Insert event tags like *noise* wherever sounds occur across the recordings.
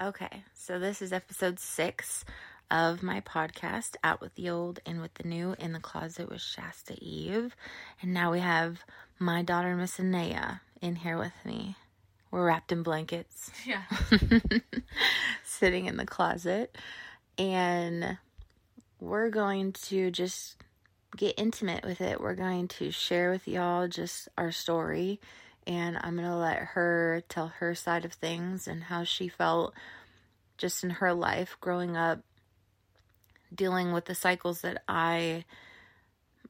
Okay, so this is episode six of my podcast, Out with the Old and with the New in the Closet with Shasta Eve. And now we have my daughter, Miss Annaya, in here with me. We're wrapped in blankets. *laughs* Yeah. *laughs* sitting in the closet. And we're going to just get intimate with it. We're going to share with y'all just our story. And I'm going to let her tell her side of things and how she felt just in her life growing up, dealing with the cycles that I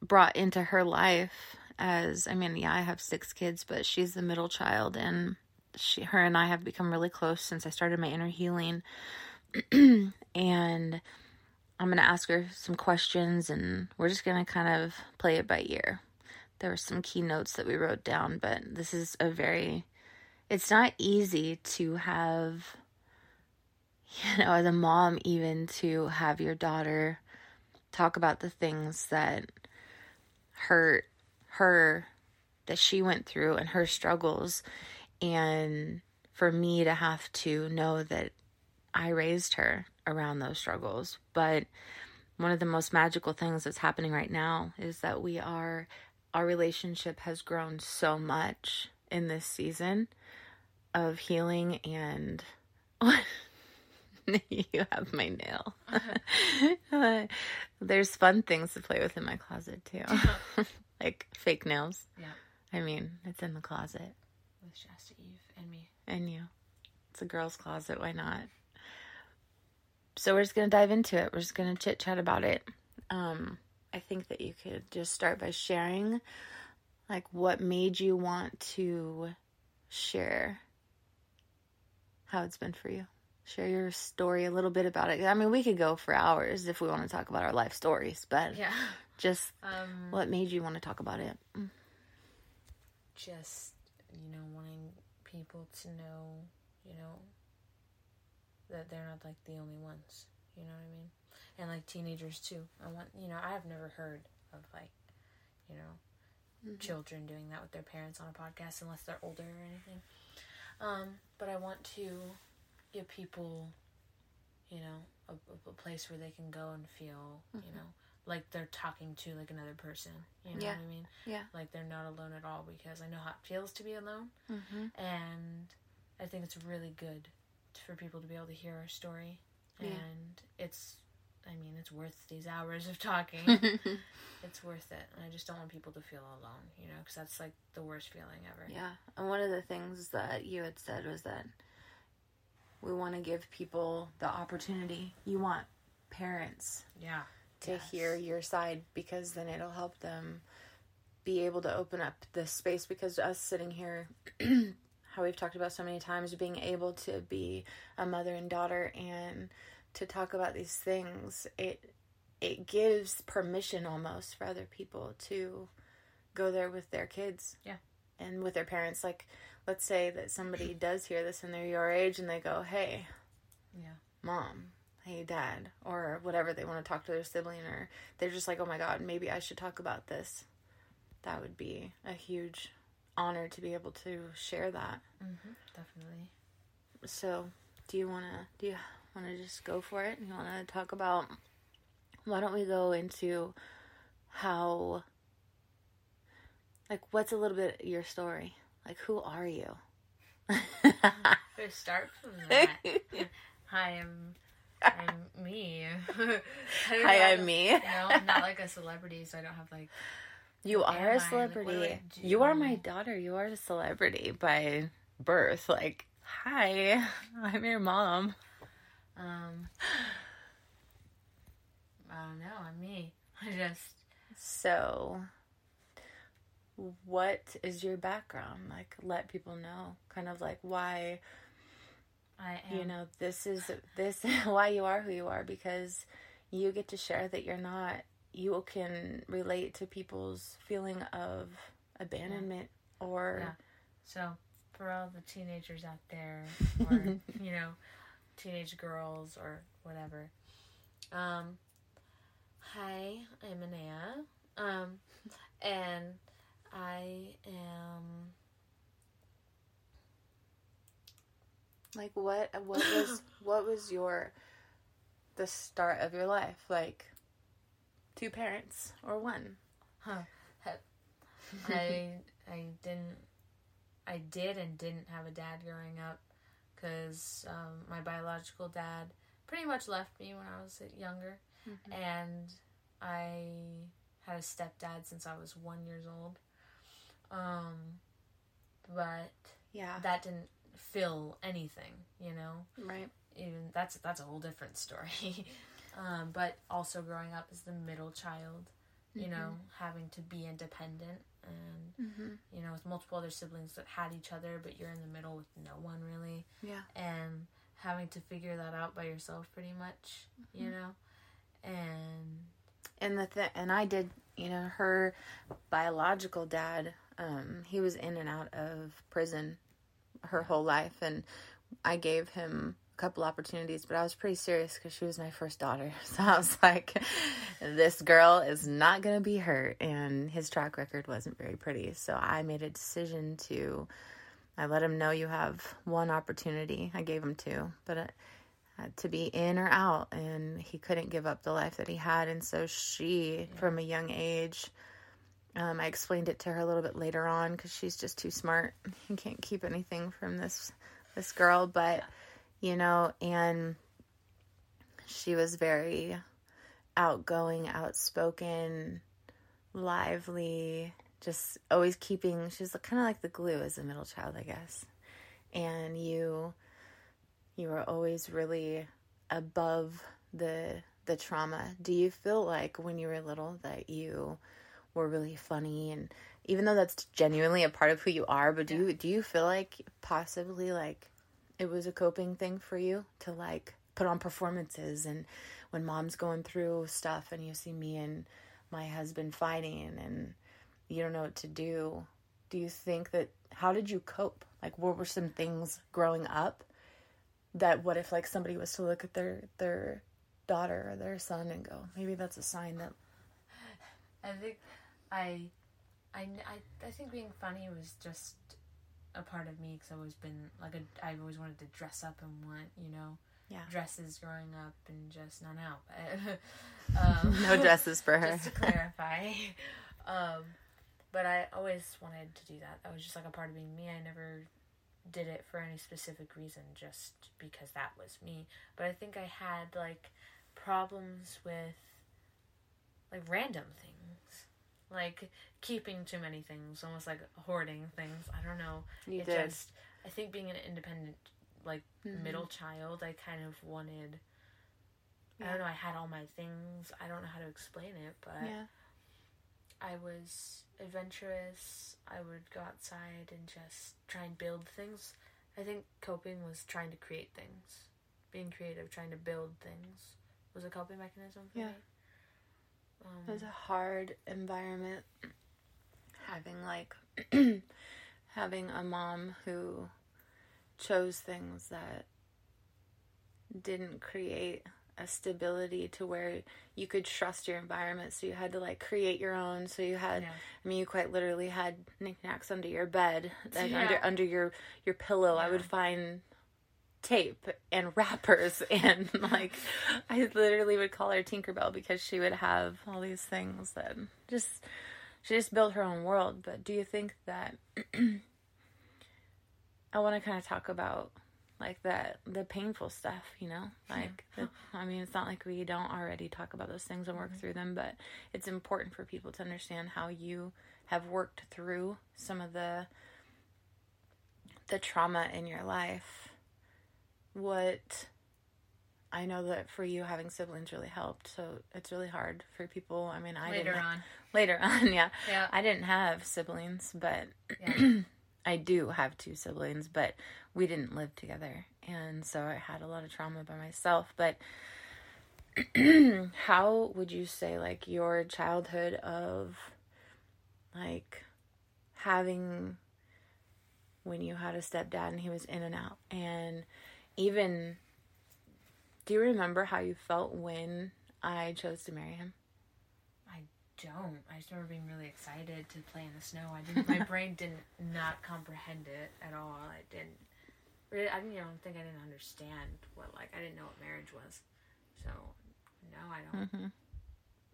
brought into her life. As I mean, yeah, I have six kids, but she's the middle child, and she, her and I have become really close since I started my inner healing. *clears throat* and I'm going to ask her some questions and we're just going to kind of play it by ear. There were some key notes that we wrote down, but this is a very, it's not easy to have, *laughs* you know, as a mom, even to have your daughter talk about the things that hurt her, that she went through and her struggles. And for me to have to know that I raised her around those struggles. But one of the most magical things that's happening right now is that we are, our relationship has grown so much in this season of healing and. *laughs* you have my nail. *laughs* there's fun things to play with in my closet too. *laughs* like fake nails. Yeah. I mean, it's in the closet. With Shasta Eve and me. And you. It's a girl's closet. Why not? so we're just going to dive into it. We're just going to chit chat about it. Um, I think that you could just start by sharing like what made you want to share how it's been for you. Share your story a little bit about it. I mean, we could go for hours if we want to talk about our life stories, but Yeah. *laughs* just Um, what made you want to talk about it? Mm. just, you know, wanting people to know, you know, that they're not like the only ones. You know what I mean? And like teenagers too. I want, you know, I have never heard of like, you know, children doing that with their parents on a podcast unless they're older or anything. Um, but I want to give people, you know, a, a- place where they can go and feel, you know, like they're talking to like another person. You know Yeah. what I mean? Yeah. Like they're not alone at all because I know how it feels to be alone, Mm-hmm. and I think it's really good for people to be able to hear our story, Yeah. and it's. I mean, it's worth these hours of talking. *laughs* it's worth it. And I just don't want people to feel alone, you know, because that's like the worst feeling ever. Yeah. And one of the things that you had said was that we want to give people the opportunity. You want parents Yeah. to Yes. hear your side because then it'll help them be able to open up the space because us sitting here *clears throat* how we've talked about so many times being able to be a mother and daughter and to talk about these things it it gives permission almost for other people to go there with their kids Yeah. and with their parents like let's say that somebody *clears throat* does hear this and they're your age and they go hey Yeah. mom, hey dad, or whatever they want to talk to their sibling, or they're just like, oh my god, maybe I should talk about this. That would be a huge honor to be able to share that. Mm-hmm. Definitely. So, do you want to do you want to just go for it? You want to talk about why don't we go into how like what's a little bit your story? Like who are you? *laughs* Let's start from that. *laughs* Hi, I'm I'm me. *laughs* Hi, know, I'm me. You know, I'm not like a celebrity, so I don't have like You are a? Like, celebrity. Do? you are my daughter. You are a celebrity by birth. Like, hi, I'm your mom. Um. I don't know. I'm me. *laughs* I just So, what is your background? Like, let people know, kind of like why I am. you know this is this *laughs* why you are who you are because you get to share that you're not. You can relate to people's feeling of abandonment or Yeah. So, for all the teenagers out there, *laughs* or you know, teenage girls or whatever, um, hi, I'm Annaya, um, and I am Like what what was *laughs* what was your the start of your life? Like two parents or one? Huh. I I didn't I did and didn't have a dad growing up because um, my biological dad pretty much left me when I was younger, Mm-hmm. and I had a stepdad since I was one years old. Um, but Yeah. that didn't fill anything, you know. Right. Even that's that's a whole different story. *laughs* um, but also growing up as the middle child, you know, having to be independent and Mm-hmm. you know with multiple other siblings that had each other, but you're in the middle with no one really, Yeah. and having to figure that out by yourself pretty much, you know, and And the th- and I did, you know, her biological dad, um, he was in and out of prison her whole life and I gave him couple opportunities, but I was pretty serious cuz she was my first daughter. *laughs* So I was like this girl is not going to be hurt and his track record wasn't very pretty. So I made a decision to I let him know you have one opportunity. I gave him two, but uh, to be in or out and he couldn't give up the life that he had and so she from a young age um, i explained it to her a little bit later on because she's just too smart you can't keep anything from this this girl but you know and she was very outgoing outspoken lively just always keeping she's kind of like the glue as a middle child i guess. And you you were always really above the the trauma. Do you feel like when you were little that you were really funny? And even though that's genuinely a part of who you are, but do you do you feel like possibly like it was a coping thing for you to like put on performances and when mom's going through stuff and you see me and my husband fighting and you don't know what to do. Do you think that how did you cope? Like what were some things growing up that what if like somebody was to look at their their daughter or their son and go maybe that's a sign that I think I, I, I, I think being funny was just a part of me because I've always been like a, I've always wanted to dress up and want you know Yeah. dresses growing up and just not now. But, *laughs* *laughs* um, no dresses for her just to clarify. *laughs* um, but I always wanted to do that. That was just like a part of being me. I never did it for any specific reason, just because that was me. But I think I had like problems with like random things, like keeping too many things, almost like hoarding things. I don't know. You it did. just I think being an independent like Mhm. middle child, I kind of wanted. I don't know. I had all my things. I don't know how to explain it, but yeah I was adventurous. I would go outside and just try and build things. I think coping was trying to create things. Being creative, trying to build things was a coping mechanism for Yeah. me. Um, it was a hard environment having like *clears throat* having a mom who chose things that didn't create a stability to where you could trust your environment so you had to like create your own so you had yeah. I mean, you quite literally had knickknacks under your bed, like Yeah. under under your your pillow. I would find tape and wrappers, *laughs* and like I literally would call her Tinkerbell because she would have all these things that just she just built her own world. But do you think that *clears throat* I want to kind of talk about like that the painful stuff, you know? Like the, I mean, it's not like we don't already talk about those things and work mm-hmm. through them, but it's important for people to understand how you have worked through some of the the trauma in your life. What I know that for you having siblings really helped, so it's really hard for people. I mean, I Later didn't on. later *laughs* on, yeah. Yeah. I didn't have siblings, but Yeah. *clears throat* I do have two siblings, but we didn't live together. And so I had a lot of trauma by myself. But *clears throat* how would you say, like, your childhood of, like, having when you had a stepdad and he was in and out? And even, do you remember how you felt when I chose to marry him? I don't. I just remember being really excited to play in the snow. I didn't. My *laughs* brain didn't not comprehend it at all. I didn't. really, I didn't even think I didn't understand what like I didn't know what marriage was. So no, I don't. hmm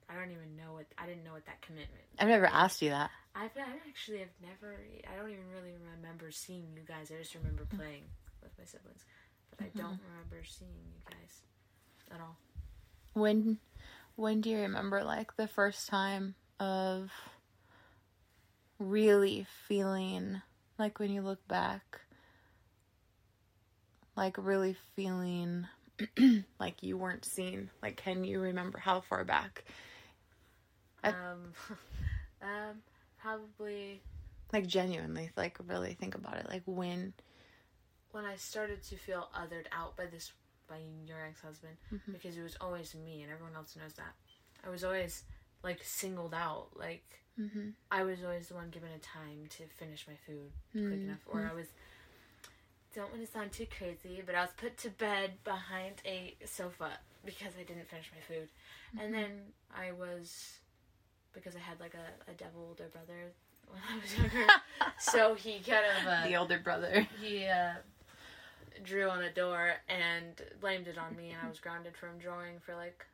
I don't even know what I didn't know what that commitment. I've never asked you that. I've I actually have never. I don't even really remember seeing you guys. I just remember Mm-hmm. playing with my siblings, but I don't remember seeing you guys at all. When when do you remember like the first time of really feeling like when you look back like really feeling *clears throat* like you weren't seen? Like can you remember how far back? I- Um, *laughs* um, probably Like genuinely like really think about it. Like when when I started to feel othered out by this by your ex husband Mm-hmm. because it was always me and everyone else knows that. I was always like singled out. Like Mhm. I was always the one given a time to finish my food quick Mm-hmm. enough, or I was. Don't want to sound too crazy, but I was put to bed behind a sofa because I didn't finish my food, Mm-hmm. and then I was because I had like a, a devil older brother when I was younger, *laughs* so he kind of uh, the older brother. he uh, drew on a door and blamed it on me, and I was grounded from drawing for like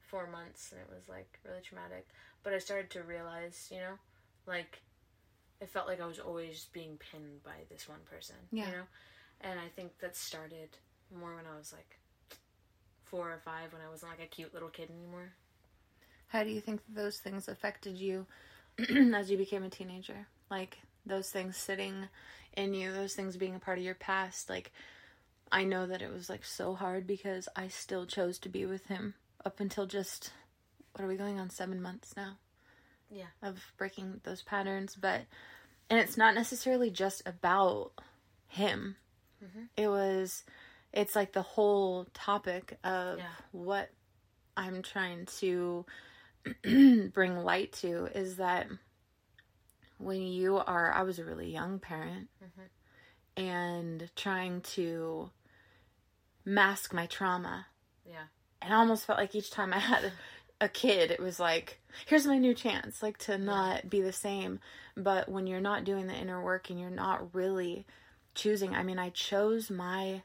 four months, and it was like really traumatic. But I started to realize, you know, like it felt like I was always being pinned by this one person, Yeah. you know, and I think that started more when I was like four or five, when I wasn't like a cute little kid anymore. How do you think those things affected you *clears throat* as you became a teenager? Like those things sitting in you, those things being a part of your past. Like I know that it was like so hard because I still chose to be with him up until just what are we going on 7 months now Yeah, of breaking those patterns, but and it's not necessarily just about him. Mhm. It was it's like the whole topic of Yeah. what I'm trying to *clears throat* bring light to is that when you are I was a really young parent Mhm. and trying to mask my trauma yeah, and I almost felt like each time I had a kid, it was like, here's my new chance, like to not be the same. But when you're not doing the inner work and you're not really choosing, I mean, I chose my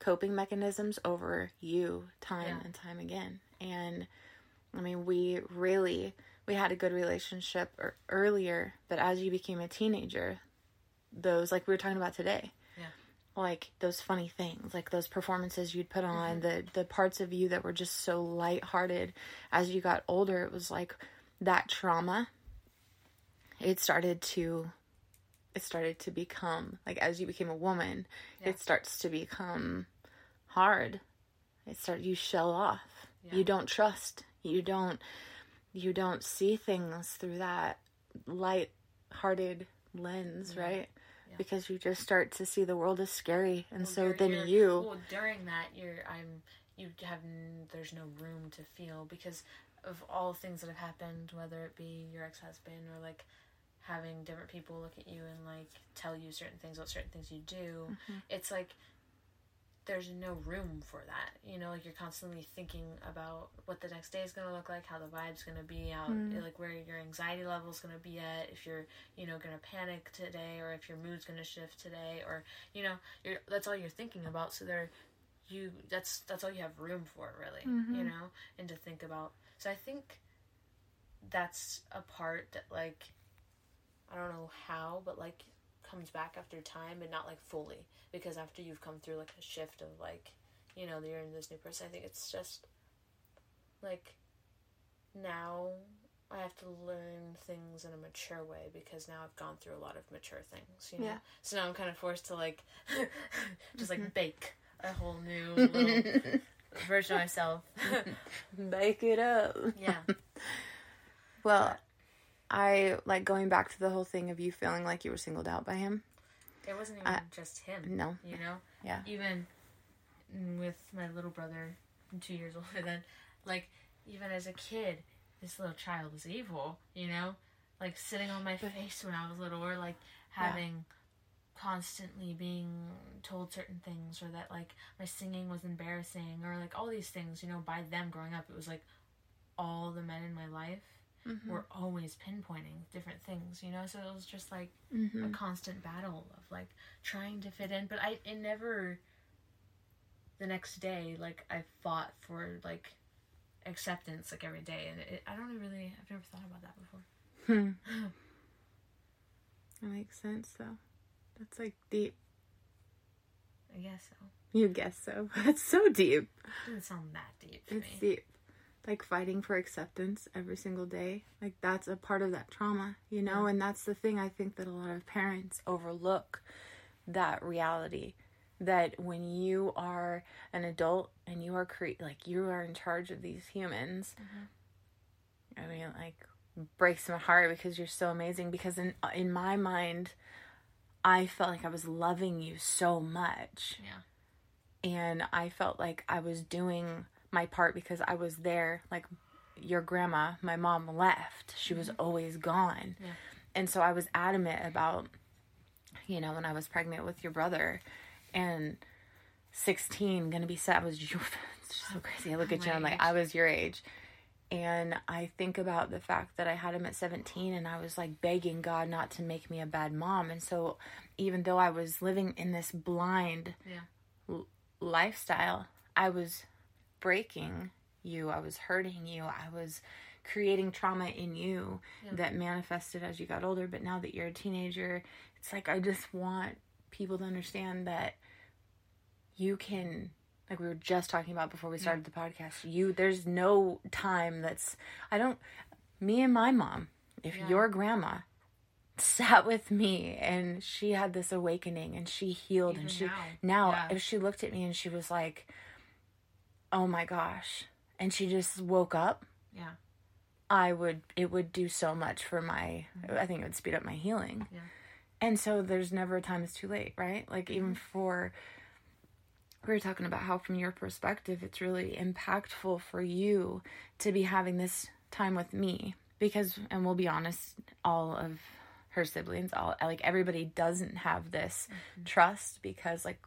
coping mechanisms over you time Yeah. and time again. And I mean, we really we had a good relationship er- earlier, but as you became a teenager, those like we were talking about today, Yeah. like those funny things, like those performances you'd put on, the the parts of you that were just so lighthearted. As you got older, it was like that trauma. It started to, it started to become like as you became a woman, Yeah. it starts to become hard. It start you shell off. Yeah. You don't trust. You don't. You don't see things through that light-hearted lens, Yeah. right? Yeah. Because you just start to see the world as scary, and Well, so then you. well during that you're i'm you have n- there's no room to feel because of all things that have happened whether it be your ex-husband or like having different people look at you and like tell you certain things about certain things you do Mm-hmm. it's like there's no room for that you know like you're constantly thinking about what the next day is going to look like how the vibe's going to be out, Mm. like where your anxiety level is going to be at if you're you know going to panic today or if your mood's going to shift today or you know you're that's all you're thinking about so there you that's that's all you have room for really you Mhm. know and to think about so i think that's a part that like i don't know how but like comes back after time and not like fully because after you've come through like a shift of like you know you're in this new person i think it's just like now i have to learn things in a mature way because now i've gone through a lot of mature things you know Yeah. so now i'm kind of forced to like *laughs* just Mm-hmm. like bake a whole new little *laughs* version of myself Bake it up. yeah *laughs* Well, I like going back to the whole thing of you feeling like you were singled out by him. it wasn't even I- just him No. you know Yeah. even with my little brother two years *laughs* older than like even as a kid this little child was evil you know like sitting on my face when i was little or like having constantly being told certain things or that like my singing was embarrassing or like all these things you know by them growing up it was like all the men in my life Mm-hmm. were always pinpointing different things, you know. So it was just like Mm-hmm. a constant battle of like trying to fit in, but I it never. The next day, like I fought for like acceptance like every day, and it, I don't really I've never thought about that before. Hmm. *laughs* That makes sense, though. That's like deep. I guess so. You guess so. *laughs* That's so deep. It doesn't sound that deep It's me. deep. Like fighting for acceptance every single day. Like that's a part of that trauma, you know? And that's the thing I think that a lot of parents overlook that reality. That when you are an adult and you are cre- like you are in charge of these humans, mm-hmm. I mean, like breaks my heart because you're so amazing. Because in in my mind, I felt like I was loving you so much Yeah. and I felt like I was doing my part because I was there. Like your grandma, my mom left. She was mm-hmm. always gone. Yeah. And so I was adamant about, you know, when I was pregnant with your brother and 16, gonna be set. I was *laughs* so crazy. I look at you, I'm like. I was your age. And I think about the fact that I had him at 17 and I was like begging God not to make me a bad mom. And so even though I was living in this blind Yeah. lifestyle, I was breaking you, I was hurting you, I was creating trauma in you Yeah. that manifested as you got older. But now that you're a teenager, it's like I just want people to understand that you can like we were just talking about before we started the podcast you there's no time that's i don't me and my mom if Yeah. your grandma sat with me and she had this awakening and she healed and she now. now Yeah. if she looked at me and she was like oh my gosh. And she just woke up. Yeah. i would it would do so much for my mm-hmm. i think it would speed up my healing. Yeah. and so there's never a time it's too late right? Like mm-hmm. even for we were talking about how from your perspective it's really impactful for you to be having this time with me. Because and we'll be honest all of her siblings all like everybody doesn't have this mm-hmm. trust because like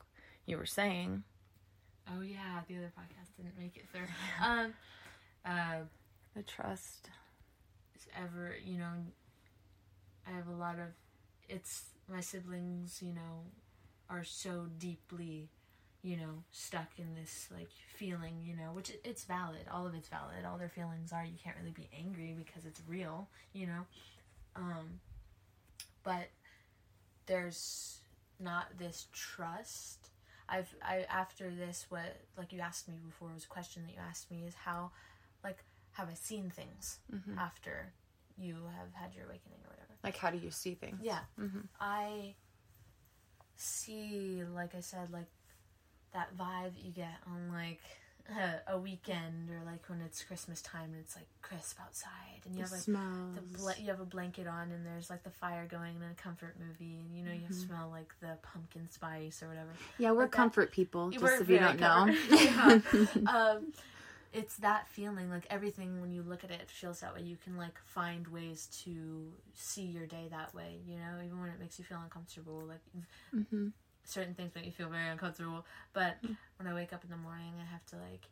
you were saying Oh yeah, the other podcast didn't make it through. *laughs* Um, uh, the trust it's ever you know, I have a lot of. It's my siblings, you know, are so deeply, you know, stuck in this like feeling, you know, which it, it's valid. All of it's valid. All their feelings are. You can't really be angry because it's real, you know. Um, but there's not this trust. I've I after this what like you asked me before was a question that you asked me is how like have I seen things after you have had your awakening or whatever. like how do you see things Yeah. Mhm. I see, like I said, like that vibe that you get on like a weekend or like when it's Christmas time and it's like crisp outside and you have like smells the bl- you have a blanket on and there's like the fire going and a comfort movie and you know you smell like the pumpkin spice or whatever. yeah we're like that- comfort people You just if you don't know *laughs* Yeah. *laughs* um, it's that feeling like everything when you look at it, it feels that way. You can like find ways to see your day that way. You know, even when it makes you feel uncomfortable, like hmm certain things make you feel very uncomfortable. But when I wake up in the morning, I have to like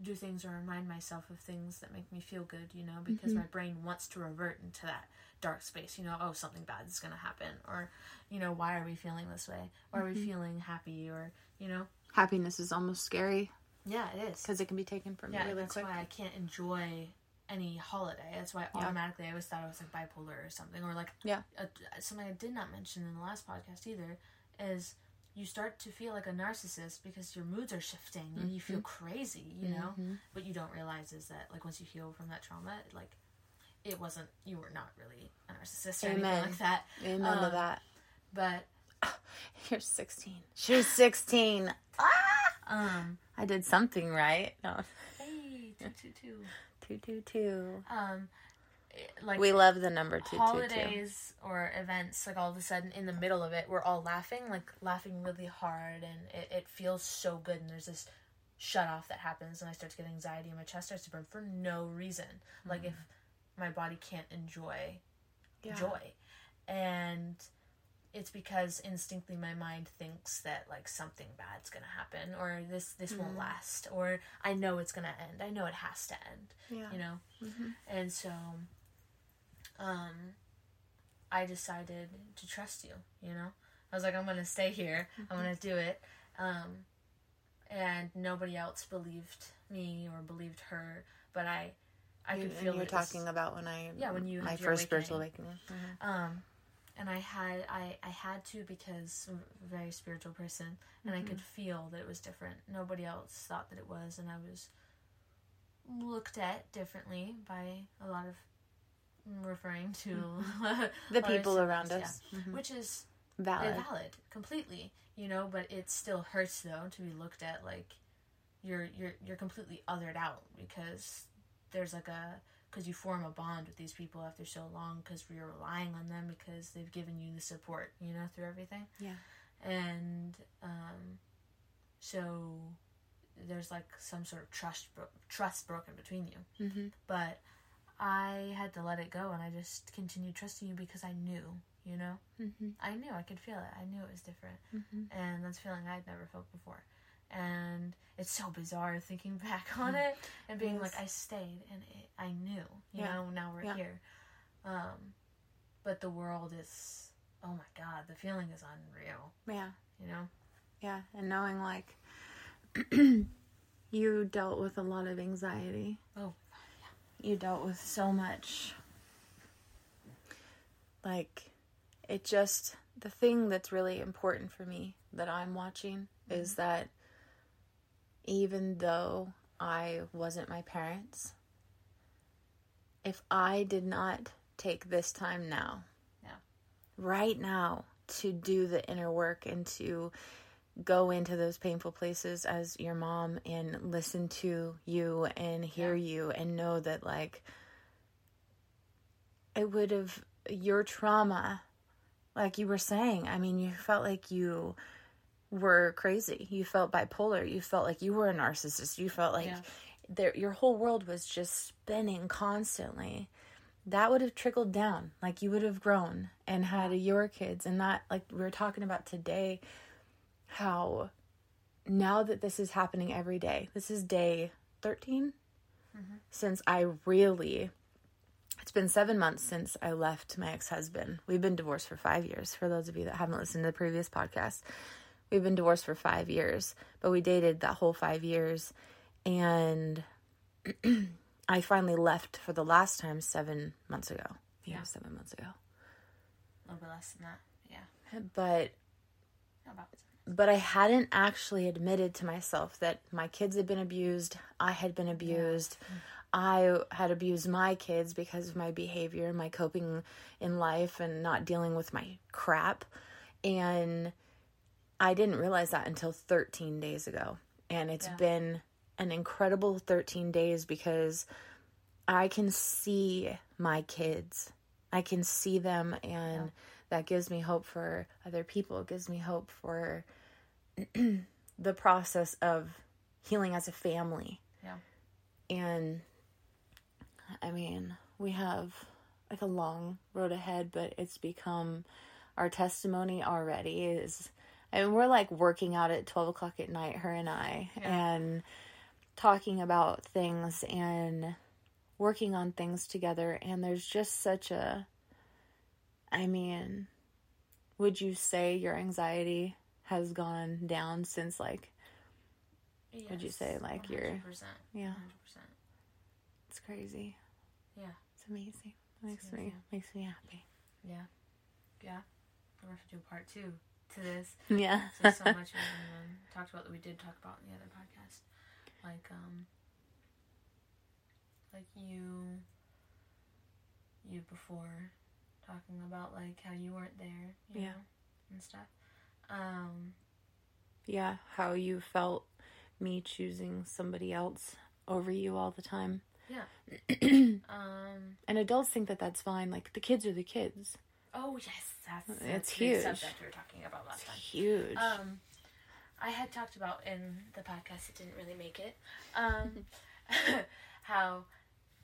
do things or remind myself of things that make me feel good. You know, because mm-hmm. my brain wants to revert into that dark space. You know, oh something bad is gonna happen, or you know, why are we feeling this way? Why are we mm-hmm. feeling happy? Or you know, happiness is almost scary yeah, it is. because it can be taken from Yeah, you really that's quick why I can't enjoy any holiday. That's why Yeah. automatically I always thought I was like bipolar or something, or like Yeah. a, something I did not mention in the last podcast either is you start to feel like a narcissist because your moods are shifting and you Mm-hmm. feel crazy, you know. What you don't realize is that like once you heal from that trauma, like it wasn't you were not really a narcissist or Amen. anything like that. amen to Um, that But *laughs* You're 16. She was 16. *laughs* um, I did something right. No. hey, two two two. *laughs* 222. Um, it- like We love the number 222. holidays or events like all of a sudden in the middle of it we're all laughing like laughing really hard and it, it feels so good and there's this shut off that happens and i start to get anxiety and my chest starts to burn for no reason like if my body can't enjoy Yeah. joy and it's because instinctively my mind thinks that like something bad's gonna happen or this this won't last or i know it's gonna end i know it has to end Yeah. you know Mhm. and so um, I decided to trust you. You know, I was like, I'm gonna stay here. I'm gonna do it. Um, and nobody else believed me or believed her, but I, I You- could feel you're it was- talking about when I Yeah, when you my had your first spiritual awakening. um, and I had I I had to because I'm a very spiritual person, and I could feel that it was different. Nobody else thought that it was, and I was looked at differently by a lot of referring to *laughs* The people around us. yeah. Mhm. which is Valid. valid completely you know but it still hurts though to be looked at like you're you're you're completely othered out because there's like a because you form a bond with these people after so long because you're relying on them because they've given you the support you know through everything Yeah. and um so there's like some sort of trust bro- trust broken between you Mm-hmm. but I had to let it go and I just continued trusting you because I knew, you know? Mm-hmm. I knew I could feel it. I knew it was different. Mm-hmm. And that's a feeling I'd never felt before. And it's so bizarre thinking *laughs* back on it and being Yes. like, I stayed and it, I knew, you Yeah. know, now we're Yeah. here. Um, but the world is, oh my God, the feeling is unreal, Yeah. you know? Yeah. And knowing like *clears throat* you dealt with a lot of anxiety. Oh, You dealt with so much. Like, it just, the thing that's really important for me that I'm watching is mm-hmm. that even though I wasn't my parents, if I did not take this time now, Yeah. right now, to do the inner work and to go into those painful places as your mom and listen to you and hear you and know that like it would have your trauma like you were saying i mean you felt like you were crazy. You felt bipolar. You felt like you were a narcissist. You felt like Yeah. there your whole world was just spinning constantly. That would have trickled down. Like you would have grown and had your kids. And not like we were talking about today how now that this is happening every day this is day 13 since i really it's been seven months since i left my ex-husband we've been divorced for five years for those of you that haven't listened to the previous podcast we've been divorced for five years but we dated that whole five years and *clears throat* i finally left for the last time seven months ago yeah Yeah. seven months ago a little bit less than that. Yeah. but About but I hadn't actually admitted to myself that my kids had been abused, I had been abused. I had abused my kids because of my behavior, my coping in life and not dealing with my crap. And I didn't realize that until 13 days ago. And it's Yeah. been an incredible 13 days because I can see my kids. I can see them and Yeah. that gives me hope for other people. It gives me hope for *clears throat* the process of healing as a family. Yeah. And I mean, we have like a long road ahead, but it's become our testimony already is I mean, we're like working out at 12 o'clock at night, her and I, Yeah. and talking about things and working on things together. And there's just such a, I mean, would you say your anxiety has gone down since like, Would you say, like, you're- 100%. yeah, 100%. it's crazy. Yeah. It's amazing. Makes me, amazing. makes me happy. Yeah. Yeah. We're going to do part two to this. *laughs* Yeah. So, so much we even talked about that we did talk about in the other podcast. Like, um, like you, you before talking about like how you weren't there, you Yeah. know, and stuff. Um, yeah. How you felt me choosing somebody else over you all the time. Yeah. *clears throat* um, And adults think that that's fine. Like the kids are the kids. oh yes, that's, It's that's the huge. subject we were talking about last time. Huge. Um, I had talked about in the podcast, it didn't really make it. Um, *laughs* *laughs* how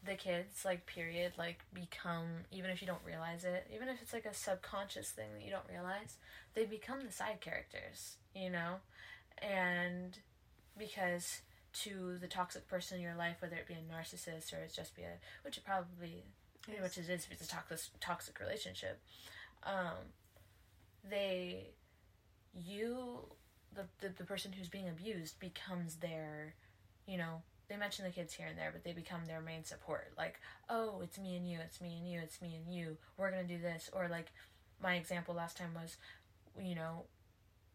the kids, like, period, like, become, even if you don't realize it, even if it's like a subconscious thing that you don't realize, they become the side characters, you know? And because to the toxic person in your life, whether it be a narcissist or it's just be a, which it probably yes. which it is if it's a toxic toxic relationship. Um, they, you, the, the the person who's being abused becomes their, you know, they mention the kids here and there, but they become their main support. Like, oh, it's me and you, it's me and you, it's me and you. We're gonna do this, or like, my example last time was, you know,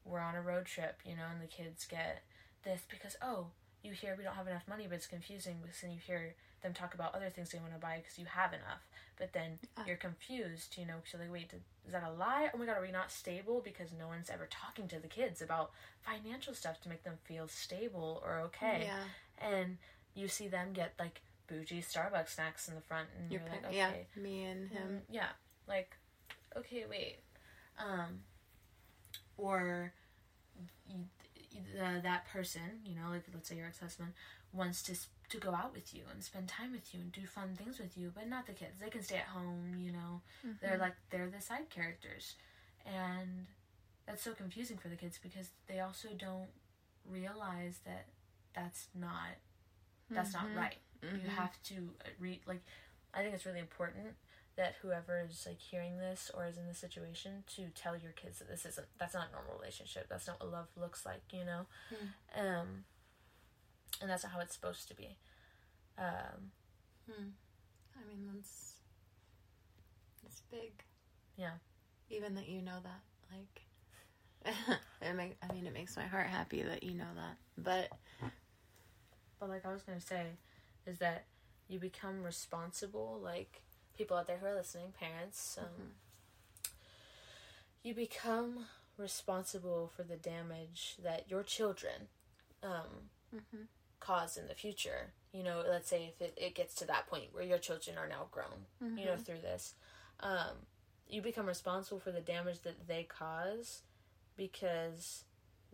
we're on a road trip, you know, and the kids get this because oh, you hear we don't have enough money, but it's confusing because then you hear them talk about other things they want to buy because you have enough. But then uh. you're confused, you know, because you're like, wait, is that a lie? Oh my god, are we not stable? Because no one's ever talking to the kids about financial stuff to make them feel stable or okay. Yeah. And you see them get like bougie Starbucks snacks in the front, and you're, you're like, okay, yeah, me and him, mm, yeah, like, okay, wait, um, or the, that person, you know, like let's say your ex husband wants to to go out with you and spend time with you and do fun things with you, but not the kids. They can stay at home, you know. Mm-hmm. They're like they're the side characters. And that's so confusing for the kids because they also don't realize that that's not that's mm-hmm. not right. Mm-hmm. You have to uh, read like I think it's really important that whoever is like hearing this or is in this situation to tell your kids that this isn't that's not a normal relationship. That's not what love looks like, you know. Mm. Um and that's how it's supposed to be. Um, hmm. I mean, that's it's big. Yeah. Even that you know that, like, *laughs* it make. I mean, it makes my heart happy that you know that. But, but like I was gonna say, is that you become responsible. Like people out there who are listening, parents, um, mm-hmm. you become responsible for the damage that your children um, mm-hmm cause in the future. You know, let's say if it, it gets to that point where your children are now grown, mm-hmm. you know, mm-hmm. through this, um, you become responsible for the damage that they cause because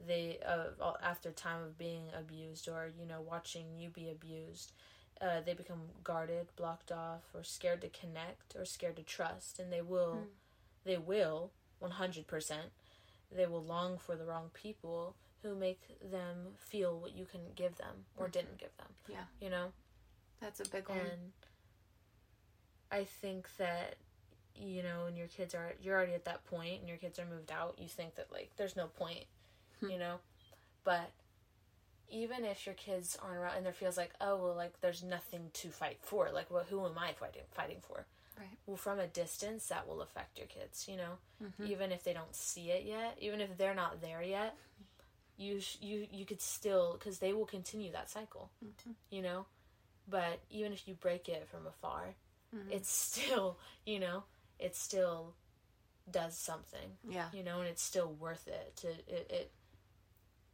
they, uh, after time of being abused or, you know, watching you be abused, uh, they become guarded, blocked off, or scared to connect, or scared to trust, and they will, mm. they will, one hundred percent, they will long for the wrong people, who make them feel what you can give them or mm-hmm. didn't give them. Yeah. You know? That's a big one. And I think that you know, when your kids are you're already at that point and your kids are moved out, you think that like there's no point, hmm. you know? But even if your kids aren't around and there feels like, oh well like there's nothing to fight for, like well who am I fighting fighting for? Right. Well from a distance that will affect your kids, you know? Mm-hmm. Even if they don't see it yet, even if they're not there yet, you sh- you you could still because they will continue that cycle mm-hmm. you know but even if you break it from afar mm-hmm. it's still you know it still does something yeah you know and it's still worth it to it it,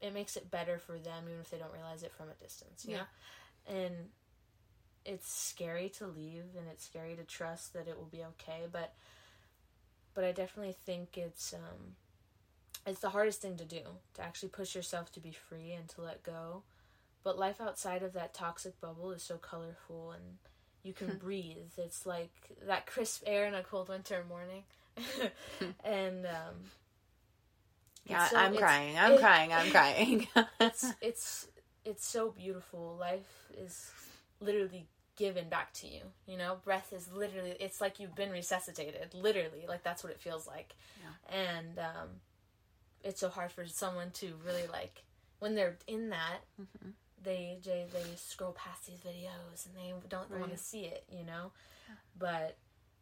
it makes it better for them even if they don't realize it from a distance yeah know? and it's scary to leave and it's scary to trust that it will be okay but but i definitely think it's um it's the hardest thing to do to actually push yourself to be free and to let go. But life outside of that toxic bubble is so colorful and you can *laughs* breathe. It's like that crisp air in a cold winter morning. *laughs* and um yeah, so, I'm crying. I'm it, crying. I'm crying. *laughs* it's it's it's so beautiful. Life is literally given back to you. You know, breath is literally it's like you've been resuscitated. Literally, like that's what it feels like. Yeah. And um it's so hard for someone to really like when they're in that mm-hmm. they, they they scroll past these videos and they don't right. want to see it you know yeah. but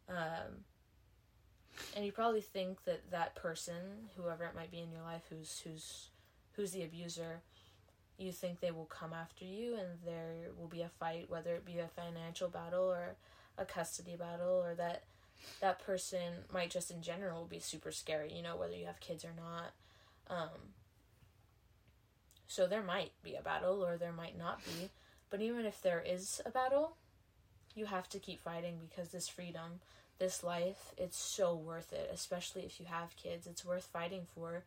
um and you probably think that that person whoever it might be in your life who's who's who's the abuser you think they will come after you and there will be a fight whether it be a financial battle or a custody battle or that that person might just in general be super scary you know whether you have kids or not um, so there might be a battle or there might not be. But even if there is a battle, you have to keep fighting because this freedom, this life, it's so worth it, especially if you have kids. It's worth fighting for.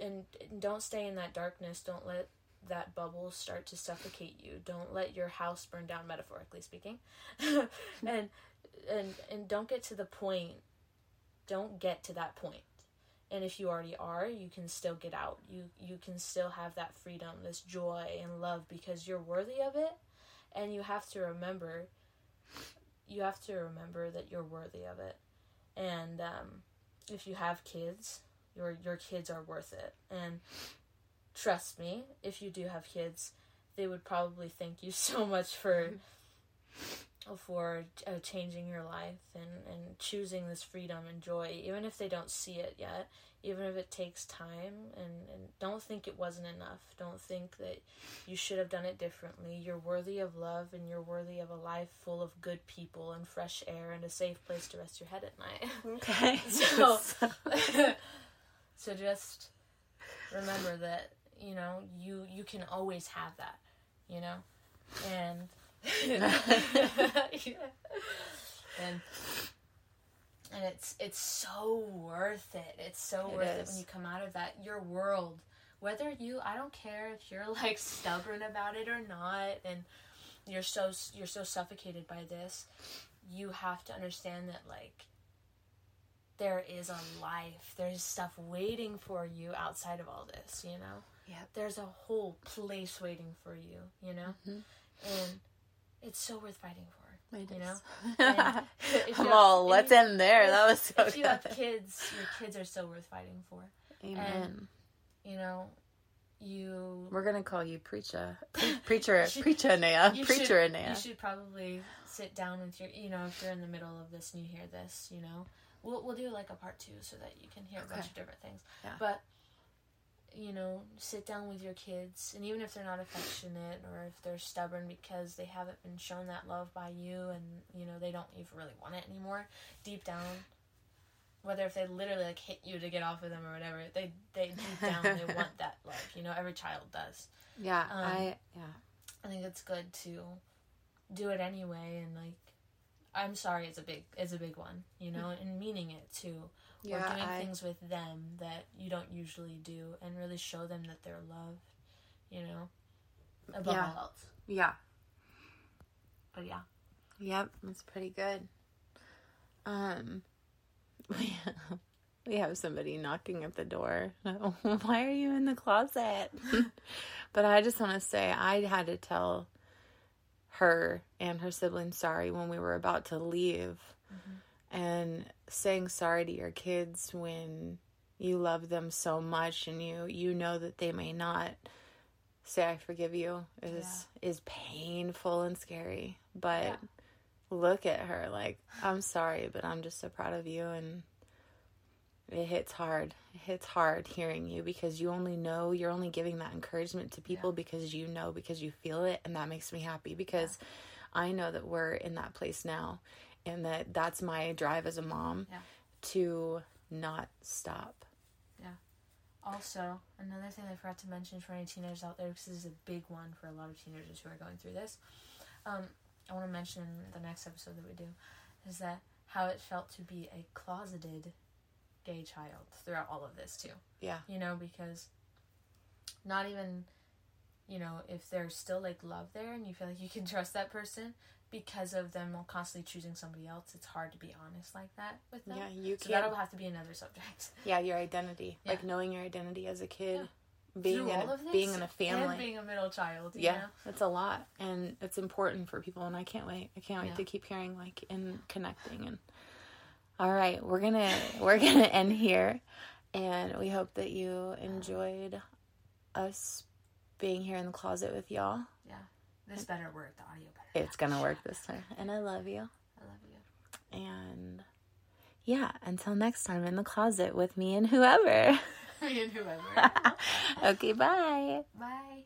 And, don't stay in that darkness. Don't let that bubble start to suffocate you. Don't let your house burn down metaphorically speaking. *laughs* and and and don't get to the point don't get to that point and if you already are you can still get out you you can still have that freedom this joy and love because you're worthy of it and you have to remember you have to remember that you're worthy of it. And um, if you have kids, your your kids are worth it. And trust me, if you do have kids, they would probably thank you *laughs* so much for *laughs* for uh, changing your life and, and choosing this freedom and joy, even if they don't see it yet, even if it takes time. And, and don't think it wasn't enough. Don't think that you should have done it differently. You're worthy of love and you're worthy of a life full of good people and fresh air and a safe place to rest your head at night. *laughs* Okay. *laughs* so, *laughs* so just remember that, you know, you, you can always have that, you know? And and and it's it's so worth it. It's so It worth it when you come out of that your world. Whether you I don't care if you're *laughs* like stubborn about it or not and you're so you're so suffocated by this, you have to understand that like there is a life. There's stuff waiting for you outside of all this, you know? Yeah. There's a whole place waiting for you, you know? Mhm. And it's so worth fighting for. It You is. know? And if *laughs* I'm all, let's you- end there. That was so if you have kids, your kids are so worth fighting for. Amen. You know, you We're gonna call you preacher, Pre- preacher, *laughs* should- preacher Annaya, you preacher should, Annaya. You should probably sit down with your, you know, if you're in the middle of this and you hear this, you know, we'll we'll do like a part two so that you can hear a bunch of different things. Yeah. But you know, sit down with your kids, and even if they're not affectionate or if they're stubborn because they haven't been shown that love by you, and you know they don't even really want it anymore, deep down. Whether if they literally like hit you to get off of them or whatever, they they deep down they *laughs* want that love. You know, every child does. Yeah, Um, I yeah. I think it's good to do it anyway and like I'm sorry it's a big it's a big one, you know, and meaning it too. Yeah, or doing I- things with them that you don't usually do and really show them that they're loved, you know. Above Yeah. all else. Yeah. But yeah. Yep, that's pretty good. Um, *laughs* we we have somebody knocking at the door. *laughs* Why are you in the closet? *laughs* but I just want to say I had to tell her and her siblings sorry when we were about to leave, mm-hmm. and saying sorry to your kids when you love them so much and you you know that they may not say I forgive you is is painful and scary. But Yeah. look at her like I'm sorry, but I'm just so proud of you and it hits hard. It hits hard hearing you because you only know you're only giving that encouragement to people because you know because you feel it and that makes me happy because I know that we're in that place now and that that's my drive as a mom Yeah. to not stop. Yeah. Also, another thing I forgot to mention for any teenagers out there, because this is a big one for a lot of teenagers who are going through this. Um, I want to mention the next episode that we do, is that how it felt to be a closeted gay child throughout all of this too. Yeah. You know, because not even, you know, if there's still like love there and you feel like you can *laughs* trust that person because of them constantly choosing somebody else, it's hard to be honest like that with them. Yeah, you So can't that'll have to be another subject. *laughs* Yeah, your identity. Yeah. Like knowing your identity as a kid, Yeah. being Through in a, being in a family. being a middle child. You yeah, know? it's a lot and it's important for people and I can't wait. I can't wait Yeah. to keep hearing like and connecting and All right, we're to we're to end here and we hope that you enjoyed us being here in the closet with y'all. Yeah, this better work. The audio better. It's to work this time. And I love you. I love you. And yeah, until next time in the closet with me and whoever. *laughs* Me and whoever. *laughs* okay, bye. Bye.